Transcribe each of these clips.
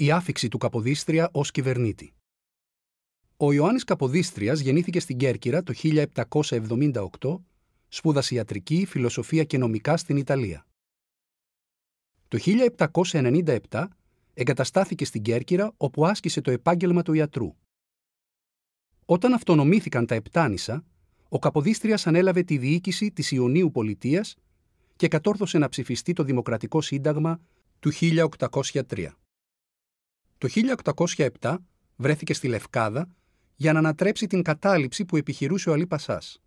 Η άφηξη του Καποδίστρια ως κυβερνήτη. Ο Ιωάννης Καποδίστριας γεννήθηκε στην Κέρκυρα το 1778, σπούδασε ιατρική, φιλοσοφία και νομικά στην Ιταλία. Το 1797 εγκαταστάθηκε στην Κέρκυρα όπου άσκησε το επάγγελμα του ιατρού. Όταν αυτονομήθηκαν τα Επτάνησα, ο Καποδίστριας ανέλαβε τη διοίκηση της Ιωνίου Πολιτείας και κατόρθωσε να ψηφιστεί το Δημοκρατικό Σύνταγμα του 1803. Το 1807 βρέθηκε στη Λευκάδα για να ανατρέψει την κατάληψη που επιχειρούσε ο Αλή Πασάς.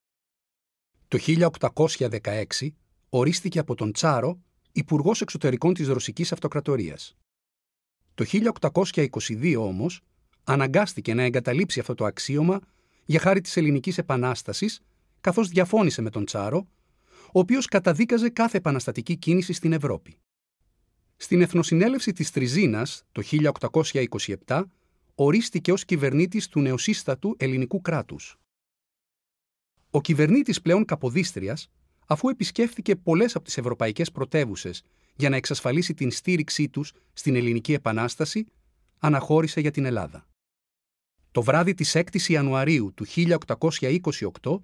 Το 1816 ορίστηκε από τον Τσάρο υπουργός Εξωτερικών της Ρωσικής Αυτοκρατορίας. Το 1822 όμως αναγκάστηκε να εγκαταλείψει αυτό το αξίωμα για χάρη της Ελληνικής Επανάστασης, καθώς διαφώνησε με τον Τσάρο, ο οποίος καταδίκαζε κάθε επαναστατική κίνηση στην Ευρώπη. Στην Εθνοσυνέλευση της Τριζίνας το 1827 ορίστηκε ως κυβερνήτης του νεοσύστατου ελληνικού κράτους. Ο κυβερνήτης πλέον Καποδίστριας, αφού επισκέφθηκε πολλές από τις ευρωπαϊκές πρωτεύουσες για να εξασφαλίσει την στήριξή τους στην ελληνική επανάσταση, αναχώρησε για την Ελλάδα. Το βράδυ της 6ης Ιανουαρίου του 1828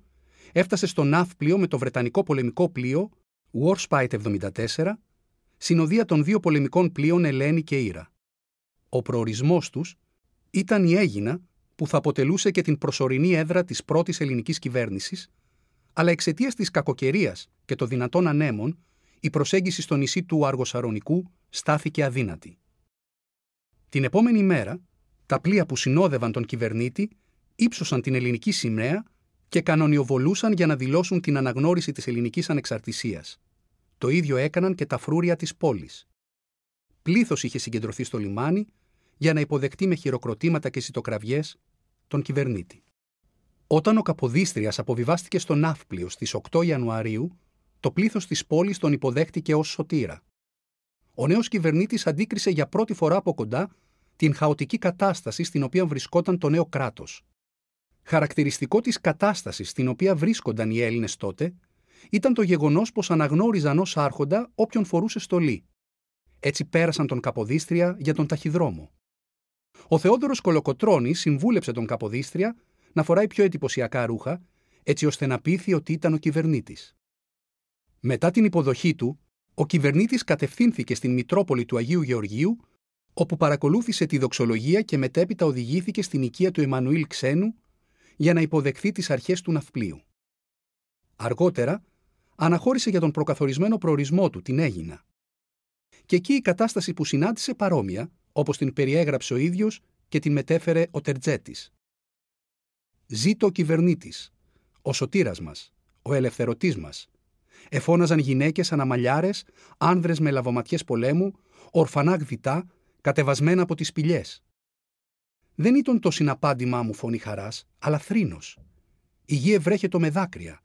έφτασε στο ναύπλιο με το βρετανικό πολεμικό πλοίο Warspite 74, συνοδεία των δύο πολεμικών πλοίων Ελένη και Ήρα. Ο προορισμός τους ήταν η Έγινα που θα αποτελούσε και την προσωρινή έδρα της πρώτης ελληνικής κυβέρνησης, αλλά εξαιτίας της κακοκαιρίας και των δυνατών ανέμων, η προσέγγιση στο νησί του Αργοσαρονικού στάθηκε αδύνατη. Την επόμενη μέρα, τα πλοία που συνόδευαν τον κυβερνήτη ύψωσαν την ελληνική σημαία και κανονιοβολούσαν για να δηλώσουν την αναγνώριση της ελληνικής ανεξαρτησίας. Το ίδιο έκαναν και τα φρούρια της πόλης. Πλήθος είχε συγκεντρωθεί στο λιμάνι για να υποδεχτεί με χειροκροτήματα και σιτοκραυγές τον κυβερνήτη. Όταν ο Καποδίστριας αποβιβάστηκε στο ναύπλιο στις 8 Ιανουαρίου, το πλήθος της πόλης τον υποδέχτηκε ως σωτήρα. Ο νέος κυβερνήτης αντίκρισε για πρώτη φορά από κοντά την χαοτική κατάσταση στην οποία βρισκόταν το νέο κράτος. Χαρακτηριστικό της κατάστασης στην οποία βρίσκονταν οι Έλληνες τότε ήταν το γεγονός πως αναγνώριζαν ως άρχοντα όποιον φορούσε στολή. Έτσι πέρασαν τον Καποδίστρια για τον ταχυδρόμο. Ο Θεόδωρος Κολοκοτρώνη συμβούλεψε τον Καποδίστρια να φοράει πιο εντυπωσιακά ρούχα, έτσι ώστε να πείθει ότι ήταν ο κυβερνήτης. Μετά την υποδοχή του, ο κυβερνήτης κατευθύνθηκε στην Μητρόπολη του Αγίου Γεωργίου, όπου παρακολούθησε τη δοξολογία και μετέπειτα οδηγήθηκε στην οικία του Εμμανουήλ Ξένου για να υποδεχθεί τις αρχές του ναυπλίου. Αργότερα, αναχώρησε για τον προκαθορισμένο προορισμό του, την Έγινα. Και εκεί η κατάσταση που συνάντησε παρόμοια, όπως την περιέγραψε ο ίδιος και την μετέφερε ο Τερτζέτης. Ζήτω ο κυβερνήτης, ο σωτήρας μας, ο ελευθερωτής μας. Εφώναζαν γυναίκες αναμαλιάρες, άνδρες με λαβοματιέ πολέμου, ορφανά γδιτά, κατεβασμένα από τις σπηλιές. Δεν ήταν το συναπάντημά μου φωνή χαράς, αλλά θρήνος. Η γη ευρέχετο με δάκρυα.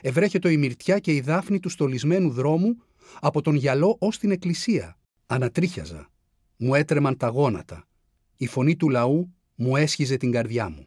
Ευρέχετο η μυρτιά και η δάφνη του στολισμένου δρόμου από τον γυαλό ως την εκκλησία. Ανατρίχιαζα. Μου έτρεμαν τα γόνατα. Η φωνή του λαού μου έσχιζε την καρδιά μου.